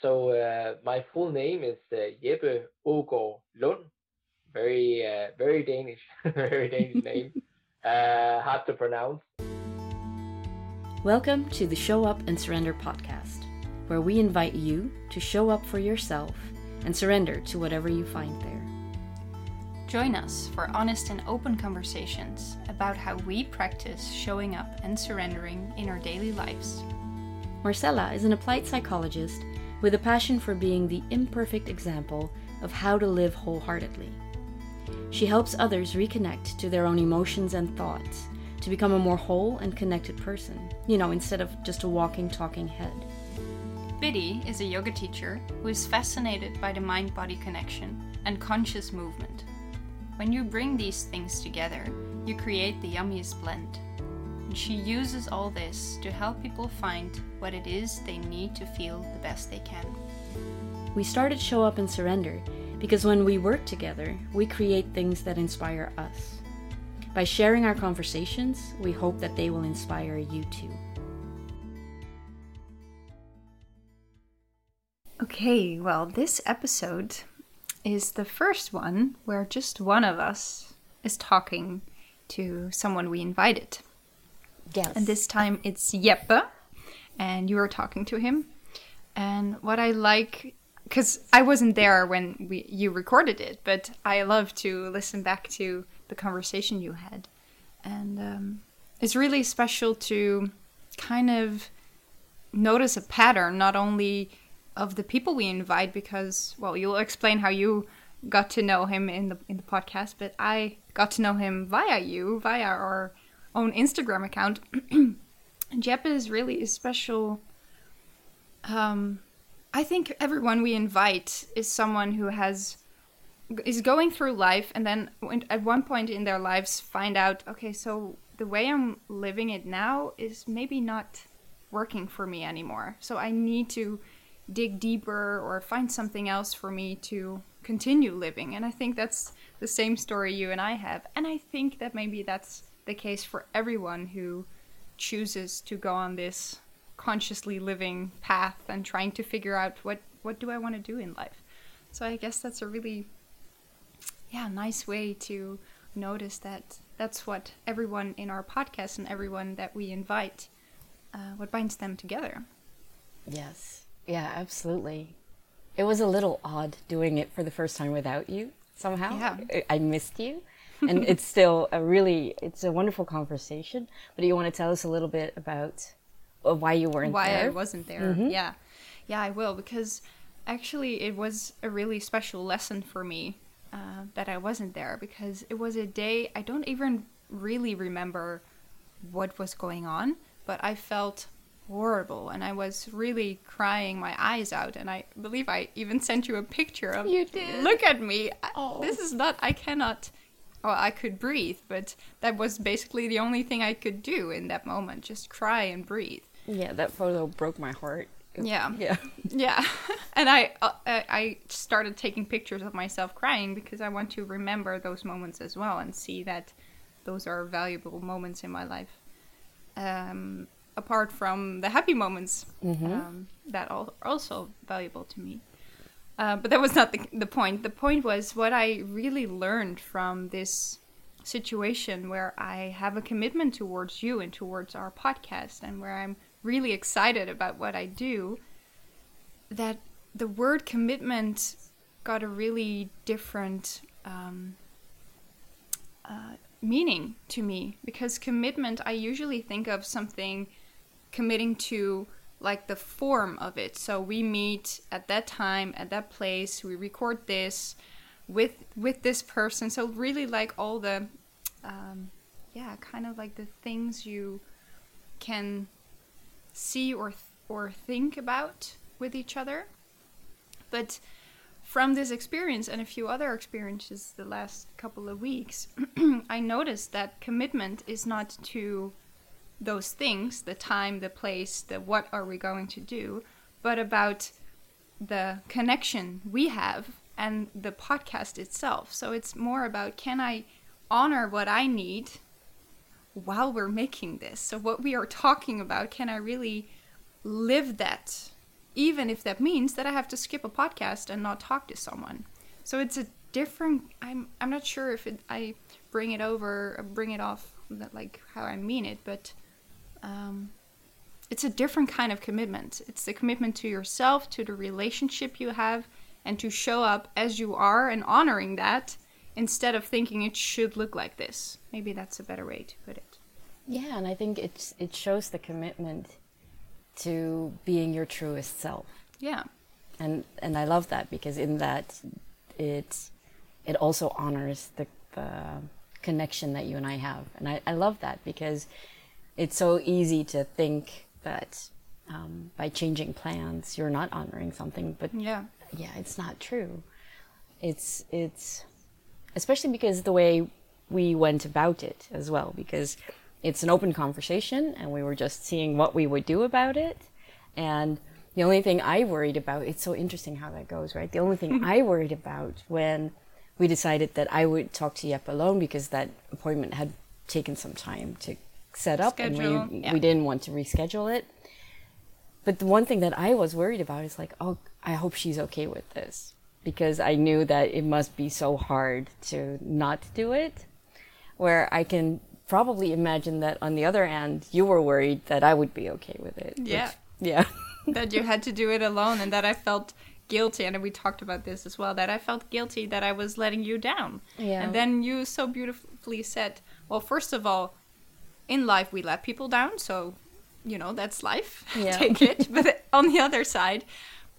So uh, my full name is uh, Jeppe Ågaard Lund. Very, uh, very Danish, very Danish name. Uh, hard to pronounce. Welcome to the Show Up and Surrender podcast, where we invite you to show up for yourself and surrender to whatever you find there. Join us for honest and open conversations about how we practice showing up and surrendering in our daily lives. Marcella is an applied psychologist with a passion for being the imperfect example of how to live wholeheartedly. She helps others reconnect to their own emotions and thoughts to become a more whole and connected person, you know, instead of just a walking, talking head. Biddy is a yoga teacher who is fascinated by the mind body connection and conscious movement. When you bring these things together, you create the yummiest blend. And she uses all this to help people find what it is they need to feel the best they can. We started Show Up and Surrender because when we work together, we create things that inspire us. By sharing our conversations, we hope that they will inspire you too. Okay, well, this episode is the first one where just one of us is talking to someone we invited. Yes. And this time it's Jeppe, and you are talking to him. And what I like, because I wasn't there when we you recorded it, but I love to listen back to the conversation you had, and um, it's really special to kind of notice a pattern, not only of the people we invite, because well, you'll explain how you got to know him in the in the podcast, but I got to know him via you, via our own Instagram account. Jeppe is really a special. Um, I think everyone we invite is someone who has is going through life and then at one point in their lives find out okay so the way i'm living it now is maybe not working for me anymore so i need to dig deeper or find something else for me to continue living and i think that's the same story you and i have and i think that maybe that's the case for everyone who chooses to go on this consciously living path and trying to figure out what what do i want to do in life so i guess that's a really yeah, nice way to notice that that's what everyone in our podcast and everyone that we invite, uh, what binds them together. Yes. Yeah, absolutely. It was a little odd doing it for the first time without you somehow. Yeah. I missed you. And it's still a really it's a wonderful conversation. But you want to tell us a little bit about uh, why you weren't there. why there? I wasn't there. Mm-hmm. Yeah. Yeah, I will because actually it was a really special lesson for me uh, that I wasn't there because it was a day I don't even really remember what was going on, but I felt horrible and I was really crying my eyes out. And I believe I even sent you a picture of you did. Look at me. Oh. This is not. I cannot. Well, I could breathe, but that was basically the only thing I could do in that moment. Just cry and breathe. Yeah, that photo broke my heart. Yeah. Yeah. Yeah. and I uh, I started taking pictures of myself crying because I want to remember those moments as well and see that those are valuable moments in my life. Um, apart from the happy moments mm-hmm. um, that are also valuable to me. Uh, but that was not the, the point. The point was what I really learned from this situation where I have a commitment towards you and towards our podcast and where I'm really excited about what I do, that the word commitment got a really different um, uh, meaning to me because commitment, I usually think of something committing to like the form of it. So we meet at that time, at that place, we record this with with this person. So really like all the um, yeah, kind of like the things you can see or th- or think about with each other. But from this experience and a few other experiences the last couple of weeks, I noticed that commitment is not to those things, the time, the place, the what are we going to do, but about the connection we have and the podcast itself. So it's more about can I honor what I need while we're making this. So, what we are talking about, can I really live that even if that means that I have to skip a podcast and not talk to someone. So it's a different. I'm I'm not sure if it, I bring it over, bring it off, like how I mean it, but um, it's a different kind of commitment. It's the commitment to yourself, to the relationship you have, and to show up as you are and honoring that instead of thinking it should look like this. Maybe that's a better way to put it. Yeah, and I think it's it shows the commitment to being your truest self. Yeah. And and I love that because in that it it also honors the the connection that you and I have. And I, I love that because it's so easy to think that um, by changing plans you're not honoring something, but Yeah. yeah, it's not true. It's it's especially because the way we went about it as well, because it's an open conversation and we were just seeing what we would do about it. And the only thing I worried about, it's so interesting how that goes, right? The only thing I worried about when we decided that I would talk to Jeppe alone because that appointment had taken some time to set up Schedule, and we, yeah. we didn't want to reschedule it. But the one thing that I was worried about is like, oh, I hope she's okay with this because I knew that it must be so hard to not do it. Where I can probably imagine that on the other end, you were worried that I would be okay with it. which- Yeah. yeah. that you had to do it alone and that I felt guilty and we talked about this as well that I felt guilty that I was letting you down. Yeah. And then you so beautifully said, well first of all, in life we let people down, so you know, that's life. Yeah. Take it. But on the other side,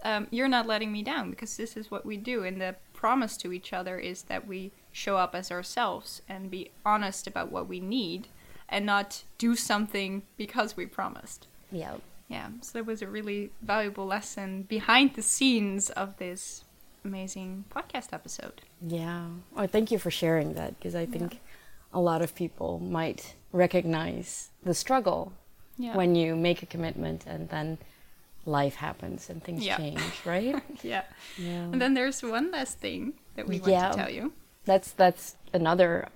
um, you're not letting me down because this is what we do and the promise to each other is that we show up as ourselves and be honest about what we need and not do something because we promised. yeah. Yeah, so that was a really valuable lesson behind the scenes of this amazing podcast episode. Yeah. Oh, thank you for sharing that because I think a lot of people might recognize the struggle Yeah. when you make a commitment and then life happens and things Yeah. change, right? yeah. yeah. And then there's one last thing that we want Yeah. to tell you. that's that's another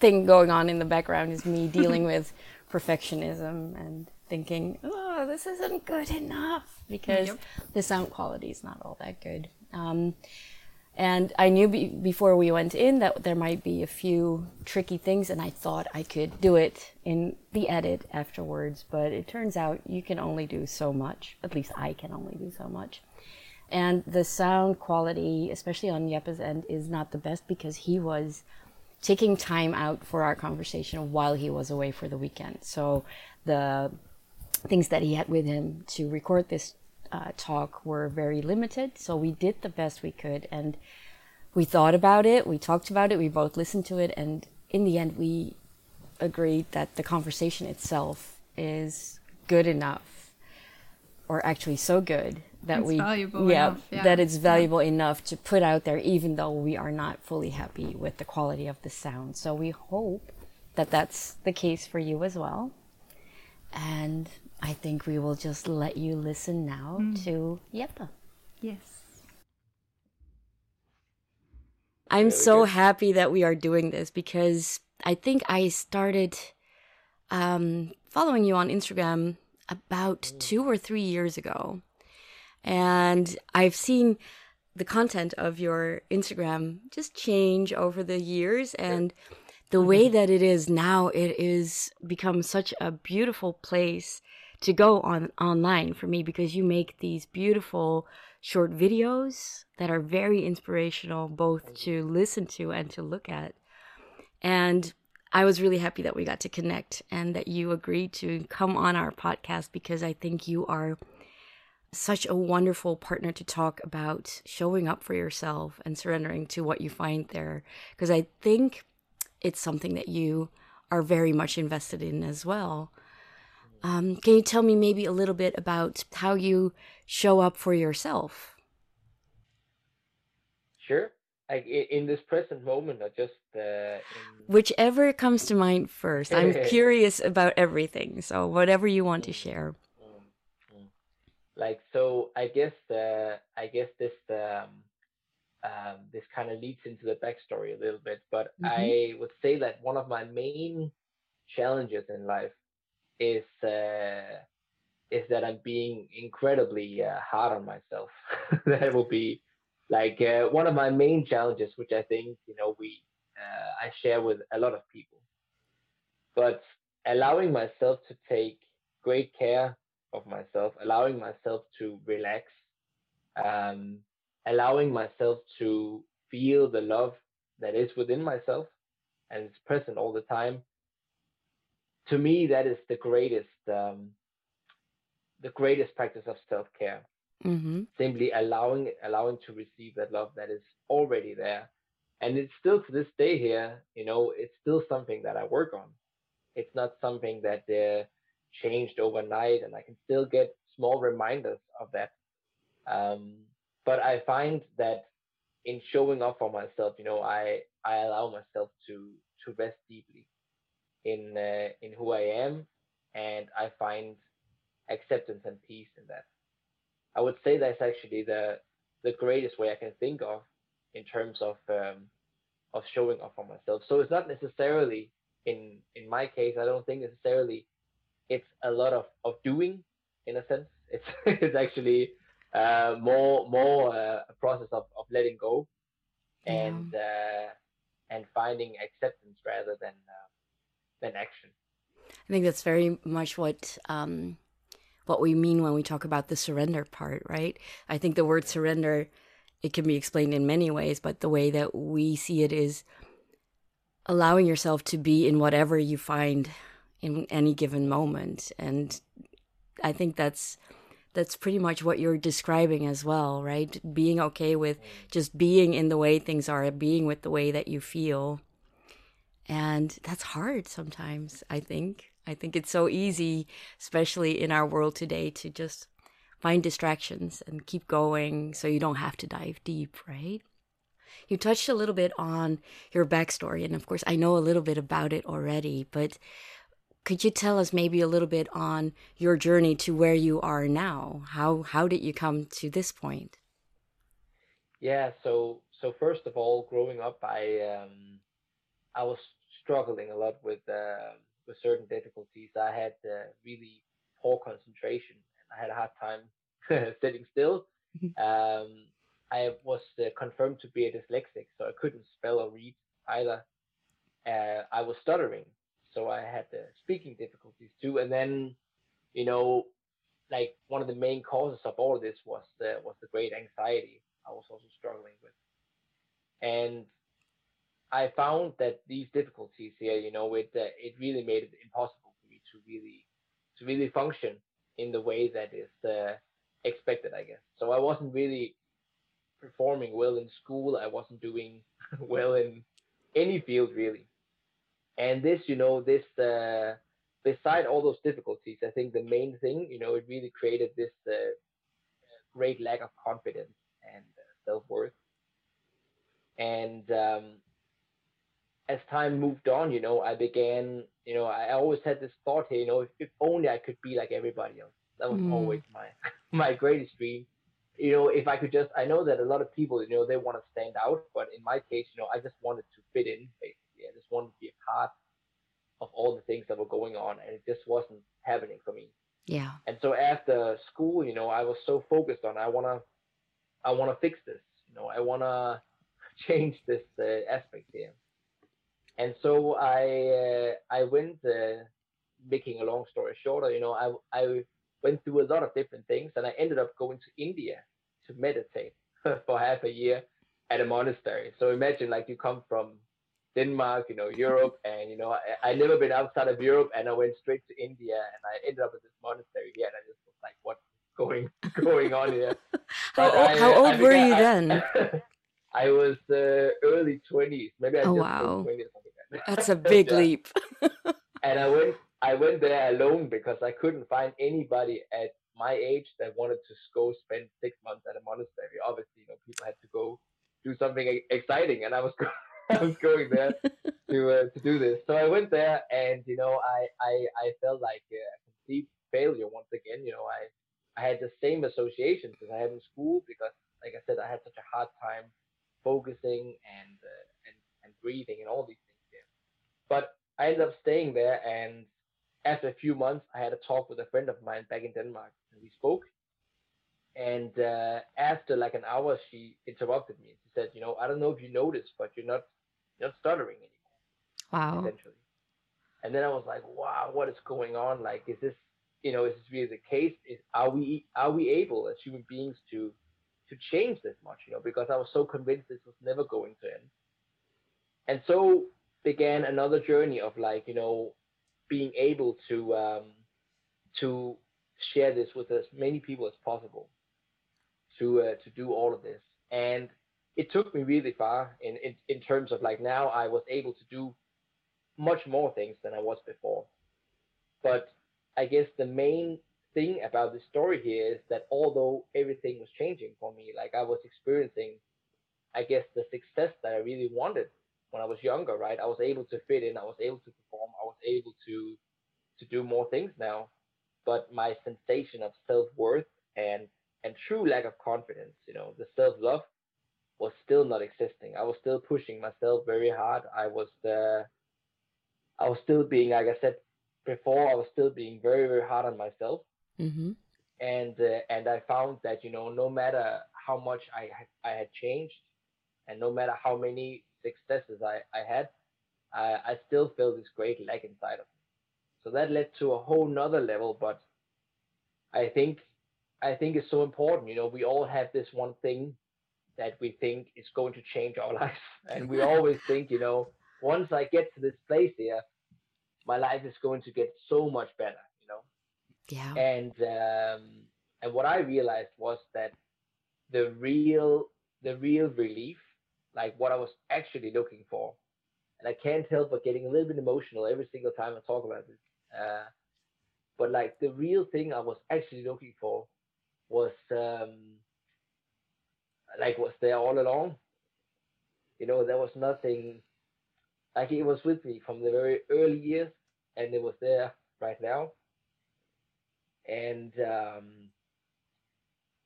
thing going on in the background is me dealing with perfectionism and thinking, oh, this isn't good enough because Yep. the sound quality is not all that good. Um, and I knew be- before we went in that there might be a few tricky things, and I thought I could do it in the edit afterwards. But it turns out you can only do so much. At least I can only do so much. And the sound quality, especially on Jeppe's end, is not the best because he was taking time out for our conversation while he was away for the weekend. So the things that he had with him to record this uh, talk were very limited. So we did the best we could, and we thought about it. We talked about it. We both listened to it, and in the end, we agreed that the conversation itself is good enough, or actually so good that It's we valuable yeah, enough, yeah. that it's valuable enough to put out there, even though we are not fully happy with the quality of the sound. So we hope that that's the case for you as well. And I think we will just let you listen now Mm. to Jeppe. Yes. I'm so good. happy that we are doing this because I think I started um, following you on Instagram about two or three years ago. And I've seen the content of your Instagram just change over the years. And the way that it is now, it is become such a beautiful place to go on online for me because you make these beautiful short videos that are very inspirational both to listen to and to look at. And I was really happy that we got to connect and that you agreed to come on our podcast because I think you are such a wonderful partner to talk about showing up for yourself and surrendering to what you find there. Because I think it's something that you are very much invested in as well. Um, can you tell me maybe a little bit about how you show up for yourself? Sure. I- in this present moment, or just uh, in, Whichever comes to mind first. I'm curious about everything, so whatever you want to share. Mm, mm. like so i guess uh, i guess this um, um, this kind of leads into the backstory a little bit but Mhm. i would say that one of my main challenges in life is uh, is that I'm being incredibly uh, hard on myself. that will be like uh, one of my main challenges, which I think you know we uh, I share with a lot of people. But allowing myself to take great care of myself, allowing myself to relax, um, allowing myself to feel the love that is within myself and it's present all the time. To me, that is the greatest, um, the greatest practice of self-care. Mm-hmm. Simply allowing, allowing to receive that love that is already there, and it's still to this day here. You know, it's still something that I work on. It's not something that uh, changed overnight, and I can still get small reminders of that. Um, but I find that in showing up for myself, you know, I I allow myself to to rest deeply in uh, in who I am, and I find acceptance and peace in that. I would say that's actually the the greatest way I can think of in terms of um, of showing up for myself. So it's not necessarily in in my case. I don't think necessarily it's a lot of of doing in a sense. It's it's actually uh, more more uh, a process of, of letting go and yeah. uh, and finding acceptance rather than uh, than action. I think that's very much what um, what we mean when we talk about the surrender part, right? I think the word surrender it can be explained in many ways, but the way that we see it is allowing yourself to be in whatever you find in any given moment and i think that's that's pretty much what you're describing as well right being okay with just being in the way things are being with the way that you feel and that's hard sometimes i think i think it's so easy especially in our world today to just find distractions and keep going so you don't have to dive deep right you touched a little bit on your backstory and of course i know a little bit about it already but could you tell us maybe a little bit on your journey to where you are now? How how did you come to this point? Yeah, so so first of all, growing up, I um, I was struggling a lot with uh, with certain difficulties. I had uh, really poor concentration, and I had a hard time sitting still. um, I was uh, confirmed to be a dyslexic, so I couldn't spell or read either. Uh, I was stuttering, so I had the speaking difficulties too. And then, you know, like one of the main causes of all of this was the was the great anxiety I was also struggling with, and I found that these difficulties here, you know, it uh, it really made it impossible for me to really to really function in the way that is uh, expected, I guess. So I wasn't really performing well in school. I wasn't doing well in any field really. And this, you know, this uh, beside all those difficulties, I think the main thing, you know, it really created this uh, great lack of confidence and uh, self worth. And um, as time moved on, you know, I began, you know, I always had this thought here, you know, if, if only I could be like everybody else. That was mm. always my my greatest dream. You know, if I could just, I know that a lot of people, you know, they want to stand out, but in my case, you know, I just wanted to fit in, basically. I just wanted to be a part of all the things that were going on, and it just wasn't happening for me. Yeah. And so after school, you know, I was so focused on I wanna, I wanna fix this. You know, I wanna change this uh, aspect here. And so I, uh, I went. Uh, making a long story shorter, you know, I I went through a lot of different things, and I ended up going to India to meditate for half a year at a monastery. So imagine like you come from Denmark, you know, Europe, and you know, I, I never been outside of Europe, and I went straight to India, and I ended up at this monastery here, and I just was like, what's going going on here? how, old, I, how old I were you then? I was uh, early twenties, maybe I oh, just wow. 20 or something like that. That's a big yeah. leap. and I went, I went there alone because I couldn't find anybody at my age that wanted to go spend six months at a monastery. Obviously, you know, people had to go do something exciting, and I was. I was going there to uh, to do this. So I went there, and you know, I I, I felt like a complete failure once again. You know, I I had the same associations as I had in school because, like I said, I had such a hard time focusing and uh, and and breathing and all these. But I ended up staying there, and after a few months, I had a talk with a friend of mine back in Denmark, and we spoke. And uh, after like an hour, she interrupted me. She said, "You know, I don't know if you noticed, but you're not you're not stuttering anymore." Wow. Essentially. And then I was like, "Wow, what is going on? Like, is this you know, is this really the case? Is are we are we able as human beings to to change this much? You know, because I was so convinced this was never going to end. And so began another journey of like you know being able to um, to share this with as many people as possible to uh, to do all of this. And it took me really far in, in in terms of like now I was able to do much more things than I was before. But I guess the main thing about this story here is that although everything was changing for me like I was experiencing I guess the success that I really wanted when I was younger, right? I was able to fit in, I was able to perform, I was able to to do more things now. But my sensation of self worth and and true lack of confidence, you know, the self love was still not existing. I was still pushing myself very hard. I was uh, I was still being, like I said before, I was still being very very hard on myself. Mm-hmm. And uh, and I found that you know no matter how much I I had changed, and no matter how many successes I, I had, I, I still feel this great lack inside of me. So that led to a whole nother level, but I think I think it's so important. You know, we all have this one thing that we think is going to change our lives. And we always think, you know, once I get to this place here, my life is going to get so much better, you know. Yeah. And um, and what I realized was that the real the real relief like what I was actually looking for. And I can't help but getting a little bit emotional every single time I talk about this. Uh, but like the real thing I was actually looking for was um, like was there all along. You know, there was nothing like it was with me from the very early years, and it was there right now. And um,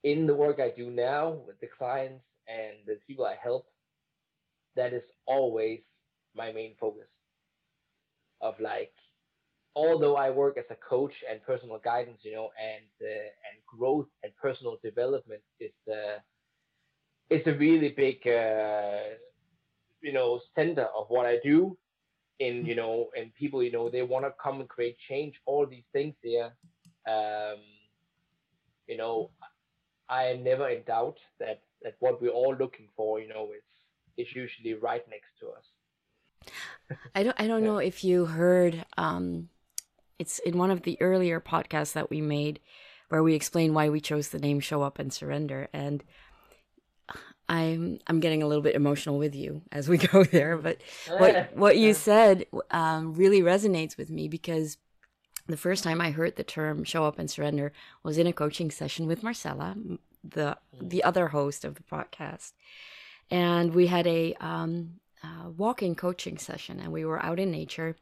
in the work I do now with the clients and the people I help, that is always my main focus of like although I work as a coach and personal guidance, you know, and uh, and growth and personal development is uh, it's a really big uh, you know center of what I do. In you know, and people you know they want to come and create change. All these things there, um, you know, I am never in doubt that that what we're all looking for, you know, is is usually right next to us. I don't I don't yeah. know if you heard um it's in one of the earlier podcasts that we made where we explain why we chose the name Show Up and Surrender. And I'm I'm getting a little bit emotional with you as we go there, but what what you said um, really resonates with me because the first time I heard the term "show up and surrender" was in a coaching session with Marcella, the the other host of the podcast, and we had a um, uh, walking coaching session, and we were out in nature.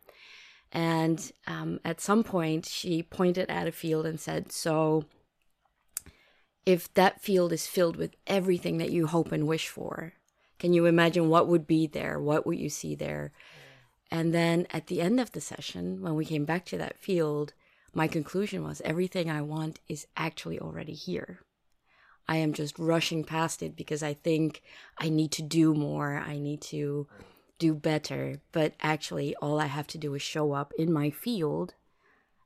And um, at some point, she pointed at a field and said, "So, if that field is filled with everything that you hope and wish for, can you imagine what would be there? What would you see there?" And then at the end of the session, when we came back to that field, my conclusion was everything I want is actually already here. I am just rushing past it because I think I need to do more. I need to do better. But actually, all I have to do is show up in my field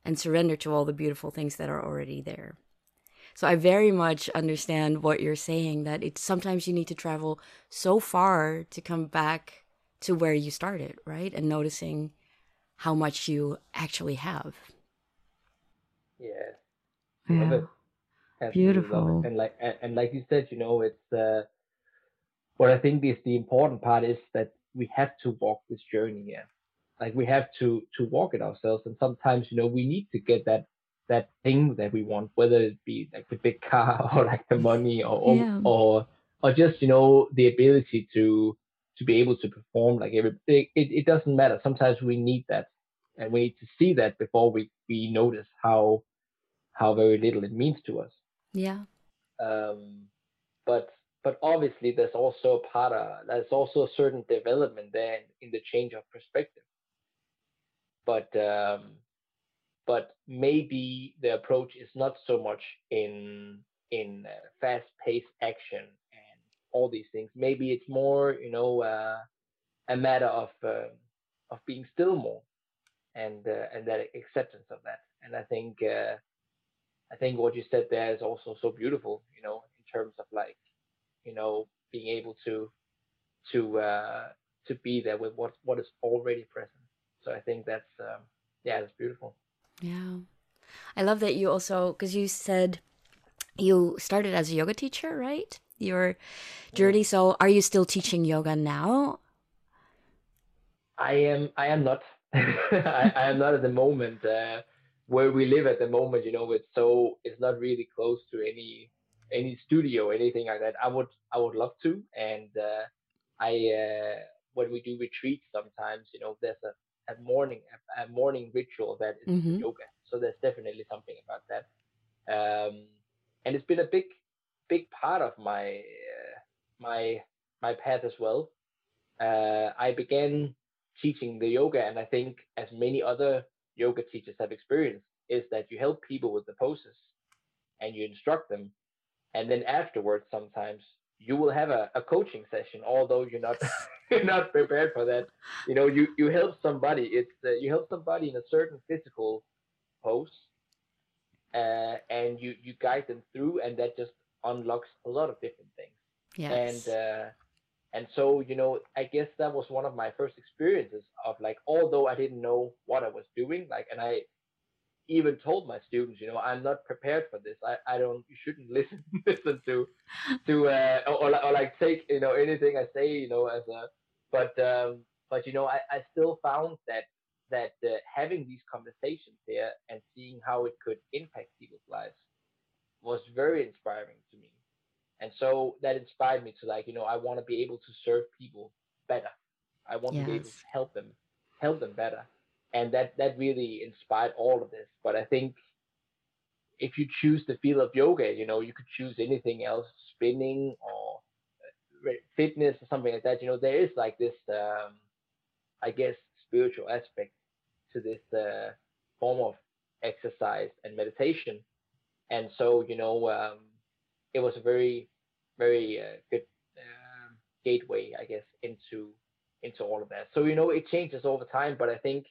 and surrender to all the beautiful things that are already there. So I very much understand what you're saying that it's sometimes you need to travel so far to come back to where you started, right? And noticing how much you actually have. Yeah. yeah. Beautiful. And like and, and, like you said, you know, it's uh, what I think is the important part is that we have to walk this journey. Yeah, like we have to to walk it ourselves. And sometimes, you know, we need to get that that thing that we want, whether it be like the big car or like the money or or, yeah. or, or just you know the ability to to be able to perform like every it, it doesn't matter sometimes we need that and we need to see that before we we notice how how very little it means to us yeah. Um, but but obviously there's also a part of there's also a certain development there in, in the change of perspective. But um, but maybe the approach is not so much in in uh, fast-paced action and all these things. Maybe it's more, you know, uh, a matter of uh, of being still more and uh, and that acceptance of that. And I think uh, I think what you said there is also so beautiful, you know, in terms of like, you know, being able to to uh, to be there with what what is already present. So I think that's um, yeah, it's beautiful. Yeah, I love that you also because you said you started as a yoga teacher, right? Your journey. Yeah. So are you still teaching yoga now? I am. I am not. I, I, am not at the moment. Uh, where we live at the moment, you know, it's so it's not really close to any any studio, anything like that. I would I would love to, and uh, I uh, when we do retreats sometimes, you know, there's a, a morning a, a morning ritual that is mm-hmm. yoga. So there's definitely something about that, um, and it's been a big big part of my uh, my my path as well. Uh, I began teaching the yoga, and I think as many other yoga teachers have experienced, is that you help people with the poses and you instruct them, and then afterwards sometimes you will have a, a coaching session, although you're not you're not prepared for that. You know, you you help somebody. It's uh, you help somebody in a certain physical pose, uh, and you you guide them through, and that just unlocks a lot of different things. Yes. And uh, and so you know i guess that was one of my first experiences of like although i didn't know what i was doing like and i even told my students you know i'm not prepared for this. I, I don't you shouldn't listen listen to to uh or, or, or like take you know anything i say you know as a but um but you know i, I still found that that uh, having these conversations there and seeing how it could impact people's lives was very inspiring to me and so that inspired me to like, you know, I want to be able to serve people better. I want yes. to be able to help them, help them better. And that that really inspired all of this. But I think if you choose the field of yoga, you know, you could choose anything else, spinning or uh, fitness or something like that. You know, there is like this, um, I guess, spiritual aspect to this uh, form of exercise and meditation. And so, you know, um, it was a very very uh, good um, gateway, I guess, into into all of that. So you know, it changes over time, but I think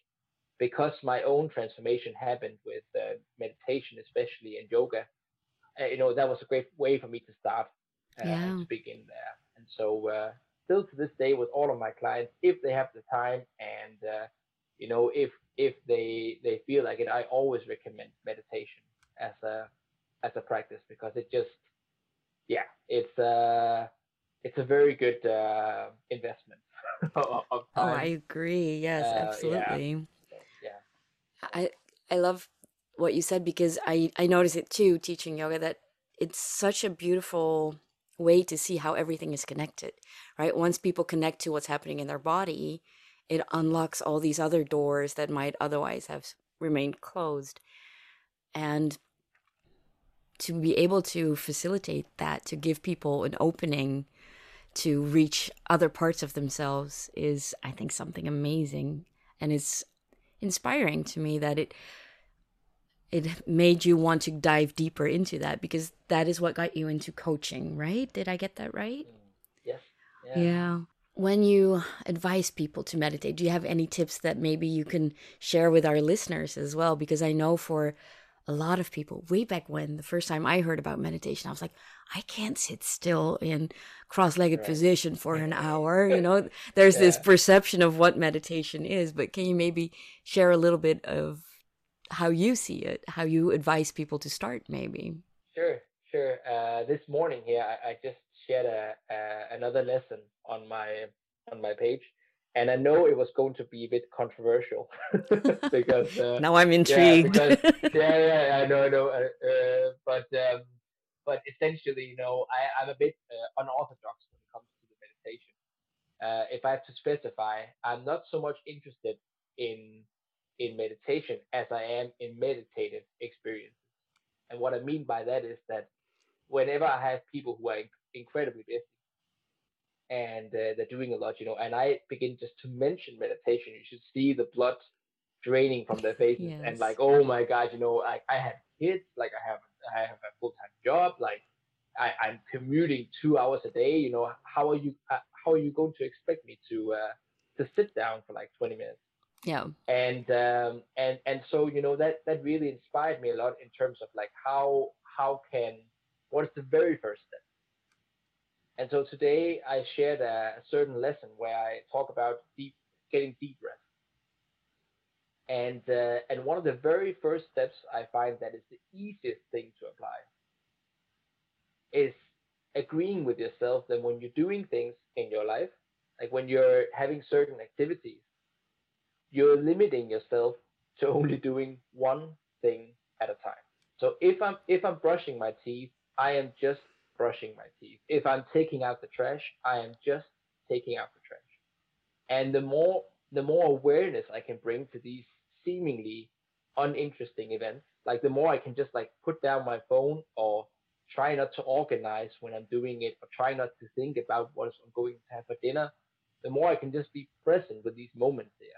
because my own transformation happened with uh, meditation, especially in yoga, uh, you know, that was a great way for me to start uh, yeah. to begin there. And so, uh, still to this day, with all of my clients, if they have the time and uh, you know, if if they they feel like it, I always recommend meditation as a as a practice because it just yeah, it's uh it's a very good uh, investment. oh, I agree. Yes, uh, absolutely. Yeah. yeah. I I love what you said because I I notice it too teaching yoga that it's such a beautiful way to see how everything is connected. Right? Once people connect to what's happening in their body, it unlocks all these other doors that might otherwise have remained closed. And to be able to facilitate that, to give people an opening to reach other parts of themselves is, I think, something amazing. And it's inspiring to me that it it made you want to dive deeper into that because that is what got you into coaching, right? Did I get that right? Mm. Yes. Yeah. yeah. When you advise people to meditate, do you have any tips that maybe you can share with our listeners as well? Because I know for a lot of people way back when the first time I heard about meditation, I was like, I can't sit still in cross-legged right. position for an hour. You know, there's yeah. this perception of what meditation is, but can you maybe share a little bit of how you see it, how you advise people to start maybe? Sure, sure. Uh, this morning here, I, I just shared a, a, another lesson on my on my page and I know it was going to be a bit controversial because uh, now I'm intrigued. Yeah, because, yeah, yeah, I know, I know, uh, uh, but um, but essentially, you know, I, I'm a bit uh, unorthodox when it comes to the meditation. Uh, if I have to specify, I'm not so much interested in in meditation as I am in meditative experiences. And what I mean by that is that whenever I have people who are incredibly busy and uh, they're doing a lot, you know. And I begin just to mention meditation. You should see the blood draining from their faces Yes. and like oh my god you know like i have kids like i have i have a full-time job like I, i'm commuting two hours a day you know how are you uh, how are you going to expect me to uh, to sit down for like 20 minutes Yeah. and um, and and so you know that that really inspired me a lot in terms of like how how can what is the very first step and so today i shared a, certain lesson where i talk about deep getting deep breath. and uh, and one of the very first steps i find that is the easiest thing to apply is agreeing with yourself that when you're doing things in your life like when you're having certain activities you're limiting yourself to only doing one thing at a time. So if I'm if I'm brushing my teeth, I am just brushing my teeth. If I'm taking out the trash, I am just taking out the trash. And the more the more awareness I can bring to these seemingly uninteresting events, like the more I can just like put down my phone or try not to organize when I'm doing it or try not to think about what I'm going to have for dinner, the more I can just be present with these moments there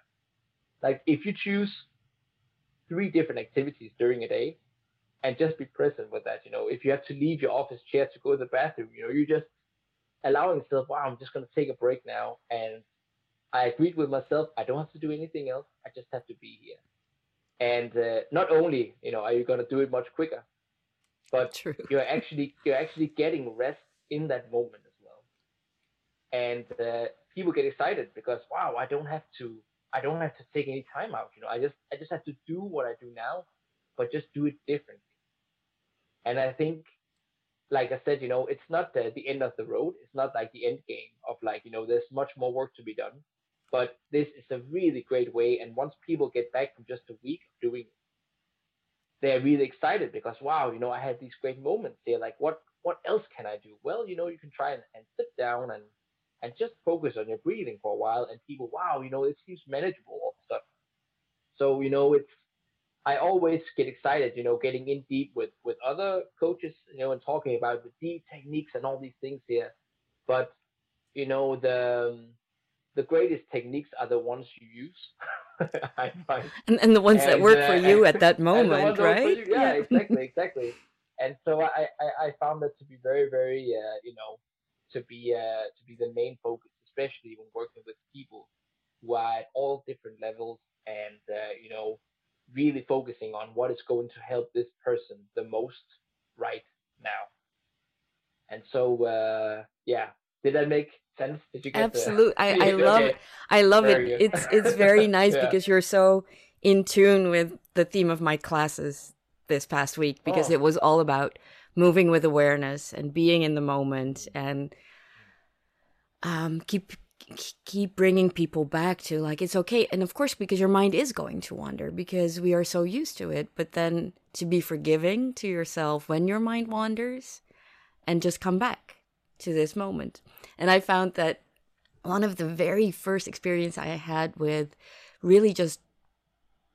like if you choose three different activities during a day and just be present with that you know if you have to leave your office chair to go to the bathroom you know you just allowing yourself wow i'm just going to take a break now and i agreed with myself i don't have to do anything else i just have to be here and uh, not only you know are you going to do it much quicker but True. you're actually you're actually getting rest in that moment as well and uh, people get excited because wow i don't have to I don't have to take any time out. You know, I just I just have to do what I do now, but just do it differently. And I think, like I said, you know, it's not the, the end of the road. It's not like the end game of like, you know, there's much more work to be done. But this is a really great way. And once people get back from just a week of doing it, they're really excited because wow, you know, I had these great moments here. Like what what else can I do? Well, you know, you can try and, and sit down and and just focus on your breathing for a while and people wow you know it seems manageable all stuff so you know it's i always get excited you know getting in deep with with other coaches you know and talking about the deep techniques and all these things here but you know the the greatest techniques are the ones you use i find And, and the ones that work uh, for you at that and moment, that for right? you- Yeah, exactly, exactly. And so I, I, I found that to be very, very, uh, you know, to be uh, to be the main focus, especially when working with people who are at all different levels and uh, you know, really focusing on what is going to help this person the most right now. And so, uh, yeah, did that make sense? Did you get the- Absolutely. I, I love okay. I love it. It's it's very nice Yeah. because you're so in tune with the theme of my classes this past week because Oh. it was all about moving with awareness and being in the moment and um keep keep bringing people back to like it's okay. And of course because your mind is going to wander because we are so used to it. But then to be forgiving to yourself when your mind wanders and just come back to this moment. And i found that one of the very first experience I had with really just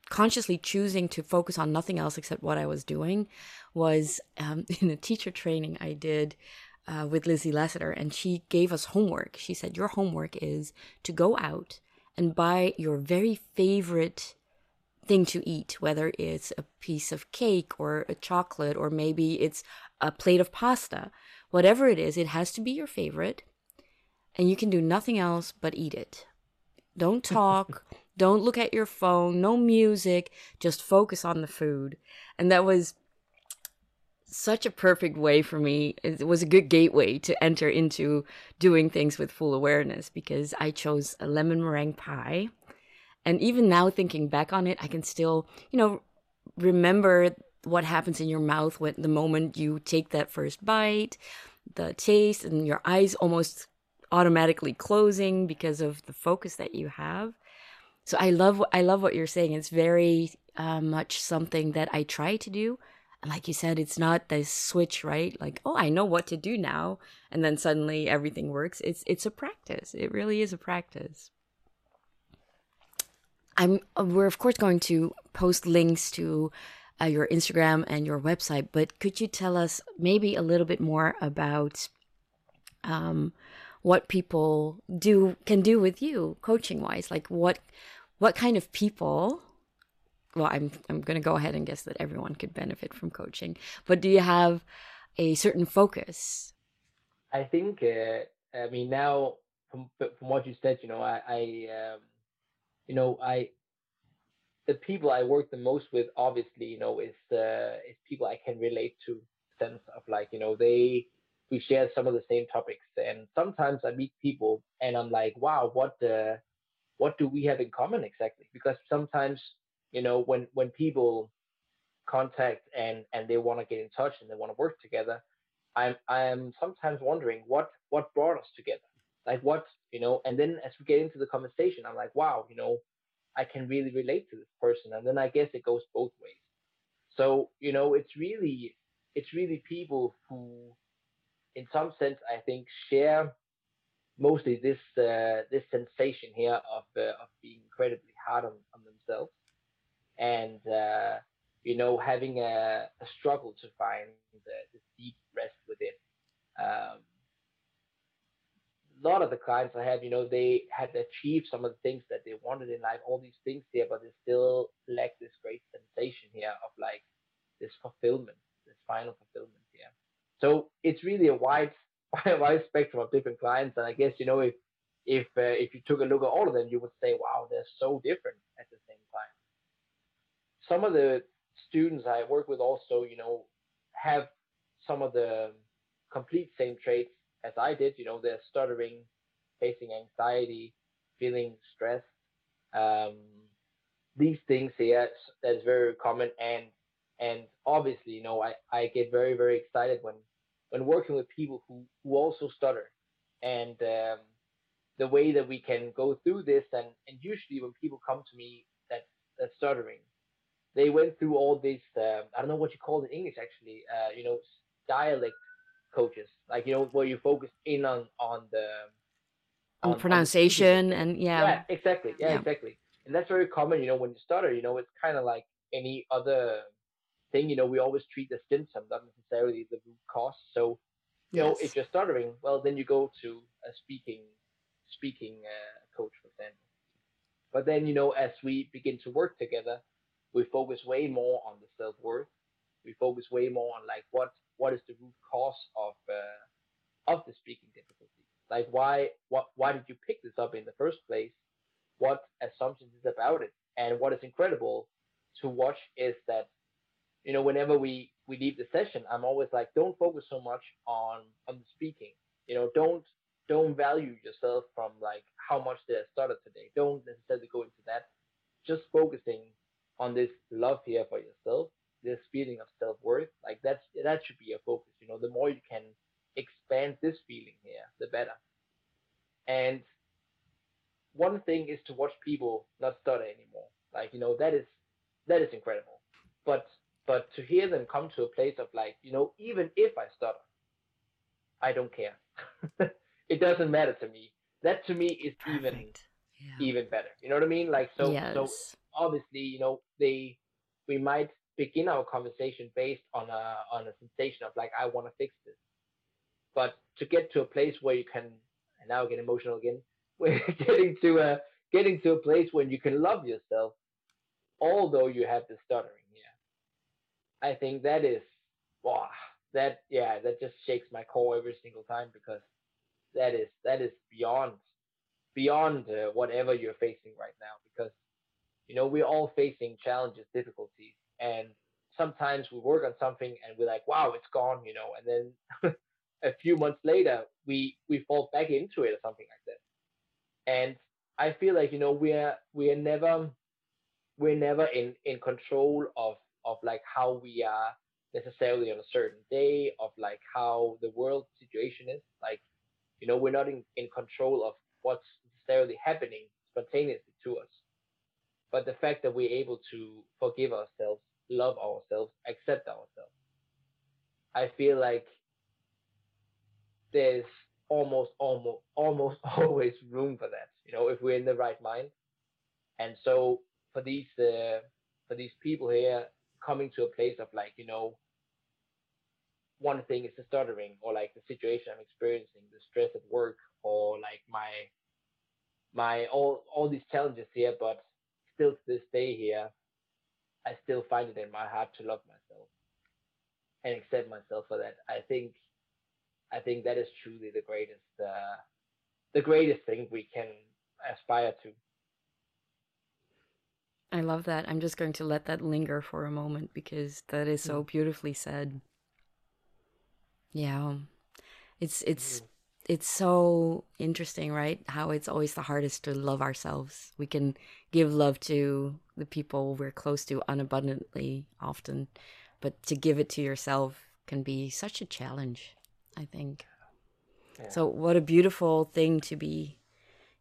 consciously choosing to focus on nothing else except what I was doing was um, in a teacher training I did uh, with Lizzie Lassiter, and she gave us homework. She said, Your homework is to go out and buy your very favorite thing to eat, whether it's a piece of cake or a chocolate, or maybe it's a plate of pasta. Whatever it is, it has to be your favorite and you can do nothing else but eat it. Don't talk, don't look at your phone, no music, just focus on the food. And that was such a perfect way for me. It was a good gateway to enter into doing things with full awareness because I chose a lemon meringue pie. And even now, thinking back on it, I can still, you know, remember what happens in your mouth when the moment you take that first bite, the taste, and your eyes almost automatically closing because of the focus that you have. So I love I love what you're saying. It's very uh, much something that I try to do. Like you said, it's not this switch, right? Like, oh, I know what to do now, and then suddenly everything works. It's it's a practice. It really is a practice. I'm we're of course going to post links to uh, your Instagram and your website, but could you tell us maybe a little bit more about um, what people do can do with you coaching wise? Like what what kind of people well, I'm I'm going to go ahead and guess that everyone could benefit from coaching. But do you have a certain focus? I think. Uh, I mean, now from from what you said, you know, I, I um, you know, I the people I work the most with, obviously, you know, is uh, is people I can relate to. Sense of like, you know, they we share some of the same topics, and sometimes I meet people and I'm like, wow, what uh, what do we have in common exactly? Because sometimes, you know, when when people contact and and they want to get in touch and they want to work together, I'm I'm sometimes wondering what what brought us together, like what you know, and then as we get into the conversation, I'm like, wow, you know, I can really relate to this person. And then I guess it goes both ways. So, you know, it's really it's really people who in some sense I think share mostly this uh, this sensation here of uh, of being incredibly hard on, on themselves and uh, you know having a, a struggle to find the, the deep rest within um, a lot of the clients I had, you know, they had achieved some of the things that they wanted in life, all these things here, but they still lack this great sensation here of like this fulfillment, this final fulfillment here. So it's really a wide, wide spectrum of different clients, and I guess you know if if uh, if you took a look at all of them, you would say, wow, they're so different at the same time. Some of the students I work with also, you know, have some of the complete same traits as I did, you know, they're stuttering, facing anxiety, feeling stressed. Um, these things here that's very common and and obviously, you know, I, I get very, very excited when when working with people who, who also stutter. And um, the way that we can go through this and, and usually when people come to me that that's stuttering, they went through all this um, I don't know what you call it in English actually, uh, you know, dialect coaches, like you know where you focus in on on the on, on pronunciation on and yeah. yeah exactly. Yeah, yeah, exactly. And that's very common you know when you stutter you know it's kind of like any other thing you know we always treat the symptom not necessarily the root cause. So you yes. know if you're stuttering well then you go to a speaking speaking uh, coach for example. But then you know as we begin to work together we focus way more on the self-worth. We focus way more on like what what is the root cause of uh, of the speaking difficulty? Like why what why did you pick this up in the first place? What assumptions is about it? And what is incredible to watch is that you know whenever we we leave the session i'm always like don't focus so much on on the speaking. You know don't don't value yourself from like how much they started today. Don't necessarily go into that. Just focusing on this love here for yourself this feeling of self-worth like that's that should be a focus you know? The more you can expand this feeling here the better. And one thing is to watch people not stutter anymore. Like you know that is that is incredible. But but to hear them come to a place of like you know even if i stutter i don't care. It doesn't matter to me. That to me is Perfect. even yeah. even better. You know what i mean? Like so yes. so obviously you know they we might begin our conversation based on a on a sensation of like I want to fix this. But to get to a place where you can, and now I get emotional again, we're getting to a getting to a place when you can love yourself, although you have the stuttering. Yeah, I think that is wow. That yeah, that just shakes my core every single time because that is that is beyond beyond uh, whatever you're facing right now because you know we're all facing challenges difficulties and sometimes we work on something and we're like wow it's gone you know and then a few months later we we fall back into it or something like that. And i feel like you know we're we're never we're never in in control of of like how we are necessarily on a certain day of like how the world situation is. Like you know we're not in, in control of what's necessarily happening spontaneously to us but the fact that we're able to forgive ourselves love ourselves, accept ourselves. I feel like there's almost almost almost always room for that, you know, if we're in the right mind. And so for these uh, for these people here coming to a place of like, you know, one thing is the stuttering or like the situation I'm experiencing, the stress at work or like my my all all these challenges here, but still to this day here, I still find it in my heart to love myself and accept myself for that. I think I think that is truly the greatest uh, the greatest thing we can aspire to. I love that. I'm just going to let that linger for a moment because that is so mm. beautifully said. Yeah. It's it's mm. It's so interesting, right? How it's always the hardest to love ourselves. We can give love to the people we're close to unabundantly often, but to give it to yourself can be such a challenge, I think. Yeah. So what a beautiful thing to be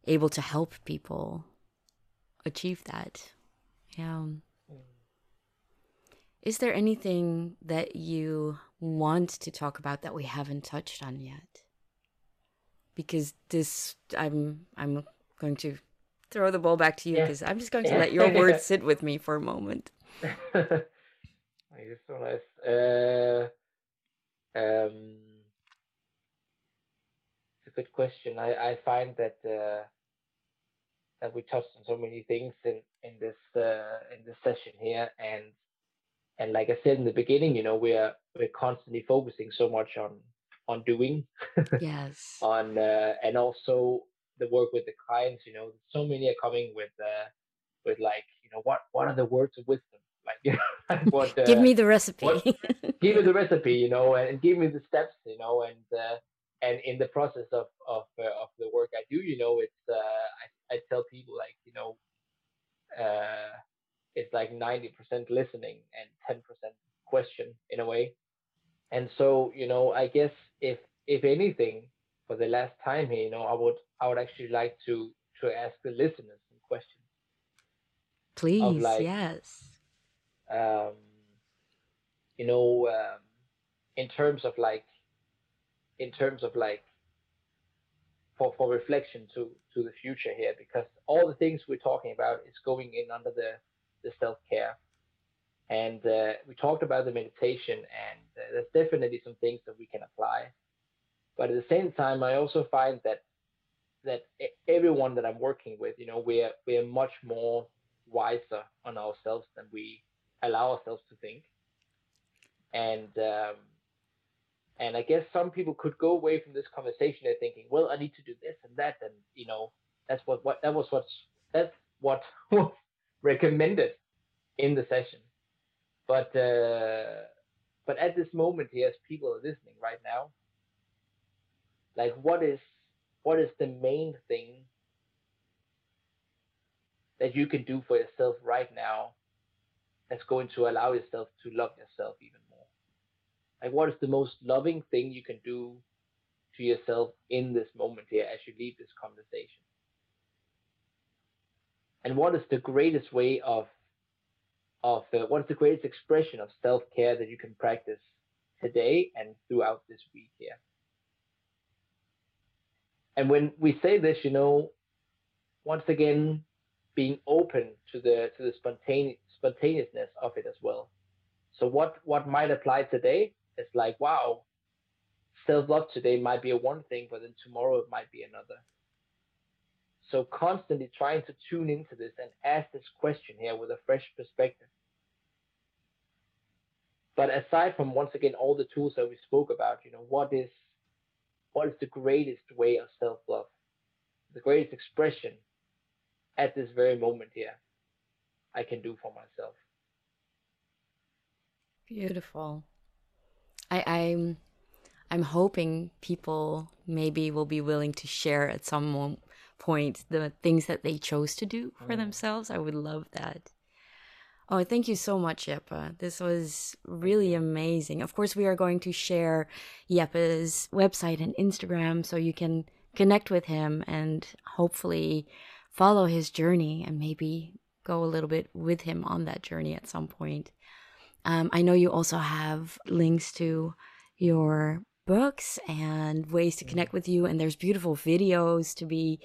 able to help people achieve that. Yeah. Mm. Is there anything that you want to talk about that we haven't touched on yet? Because this, I'm, I'm going to throw the ball back to you because yeah. I'm just going to let your words sit with me for a moment. It's so nice. Uh, um, it's a good question. I, I find that uh, that we touched on so many things in in this uh, in this session here, and and like I said in the beginning, you know, we're we're constantly focusing so much on on doing, yes, on uh, and also the work with the clients. You know, so many are coming with uh, with like, you know, what what are the words of wisdom? Like, you know, what, uh, give me the recipe. what, give me the recipe, you know, and give me the steps, you know, and uh, and in the process of of uh, of the work I do, you know, it's uh, I I tell people like, you know, uh, it's like ninety percent listening and ten percent question in a way, and so you know, I guess if if anything, for the last time here, you know, I would I would actually like to to ask the listeners some questions. Please, like, yes. Um, you know, um, in terms of like in terms of like for, for reflection to to the future here because all the things we're talking about is going in under the the self-care and uh, we talked about the meditation and uh, there's definitely some things that we can apply but at the same time i also find that that everyone that i'm working with you know we're we're much more wiser on ourselves than we allow ourselves to think and um, and I guess some people could go away from this conversation they're thinking, well, I need to do this and that, and you know, that's what what that was what that's what was recommended in the session. But uh, but at this moment here, people are listening right now, like what is what is the main thing that you can do for yourself right now that's going to allow yourself to love yourself even more? like, what is the most loving thing you can do to yourself in this moment here as you leave this conversation? And what is the greatest way of of uh, what is the greatest expression of self care that you can practice today and throughout this week here? And when we say this, you know, once again, being open to the to the spontaneous spontaneousness of it as well. So what what might apply today is like, wow, self love today might be a one thing, but then tomorrow it might be another. So constantly trying to tune into this and ask this question here with a fresh perspective. But aside from once again all the tools that we spoke about, you know, what is what is the greatest way of self-love? The greatest expression at this very moment here I can do for myself. Beautiful. I, I'm I'm hoping people maybe will be willing to share at some point the things that they chose to do for mm. themselves. I would love that. Oh, thank you so much, Jeppe. This was really amazing. Of course, we are going to share Jeppe's website and Instagram so you can connect with him and hopefully follow his journey and maybe go a little bit with him on that journey at some point. Um, I know you also have links to your books and ways to connect with you, and there's beautiful videos to be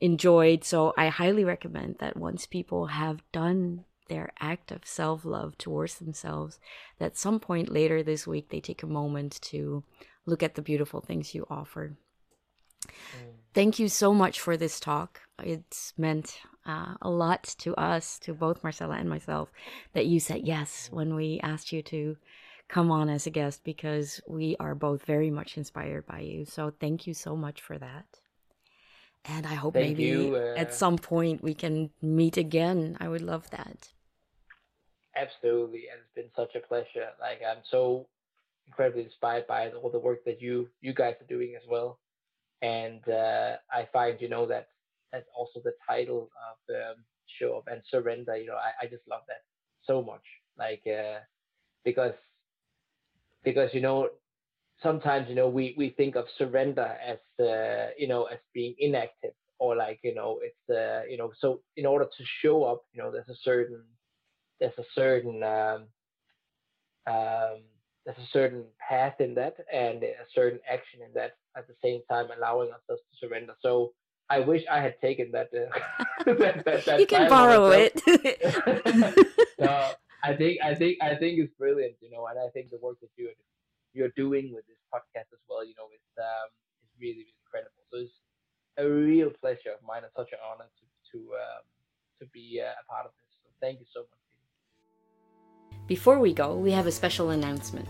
enjoyed. So I highly recommend that once people have done their act of self love towards themselves, that some point later this week they take a moment to look at the beautiful things you offer. Thank you so much for this talk. It's meant uh, a lot to us, to both Marcella and myself, that you said yes when we asked you to come on as a guest because we are both very much inspired by you. So thank you so much for that. And I hope Thank maybe you, uh, at some point we can meet again. I would love that. Absolutely, and it's been such a pleasure. Like I'm so incredibly inspired by all the work that you you guys are doing as well. And uh, I find you know that that's also the title of the Show Up and Surrender. You know, I, I just love that so much. Like uh, because because you know sometimes you know we we think of surrender as uh, you know as being inactive or like you know it's uh, you know so in order to show up you know there's a certain there's a certain um, um, there's a certain path in that and a certain action in that at the same time allowing ourselves to surrender so i wish i had taken that, uh, that, that, that you can borrow it. no, I think I think I think it's brilliant, you know, and I think the work that you're you're doing with this podcast as well, you know, is um is really, really incredible. So it's a real pleasure of mine and such an honor to to um, to be uh, a part of this. So thank you so much. Before we go, we have a special announcement.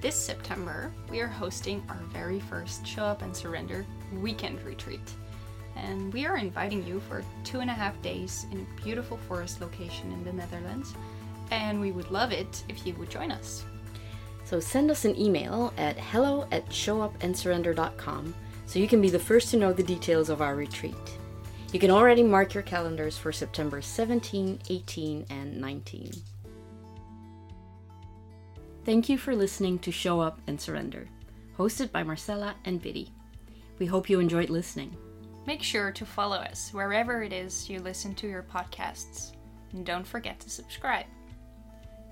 This September, we are hosting our very first Show Up and Surrender weekend retreat. And we are inviting you for two and a half days in a beautiful forest location in the Netherlands. And we would love it if you would join us. So send us an email at hello at showupandsurrender.com so you can be the first to know the details of our retreat. You can already mark your calendars for September 17, 18, and 19. Thank you for listening to Show Up and Surrender, hosted by Marcella and Biddy. We hope you enjoyed listening. Make sure to follow us wherever it is you listen to your podcasts. And don't forget to subscribe.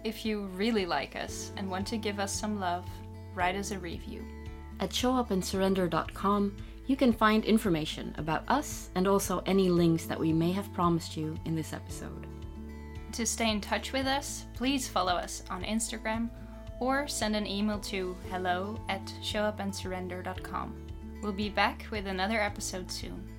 If you really like us and want to give us some love, write us a review. At showupandsurrender.com, you can find information about us and also any links that we may have promised you in this episode. To stay in touch with us, please follow us on Instagram or send an email to hello at showupandsurrender.com. We'll be back with another episode soon.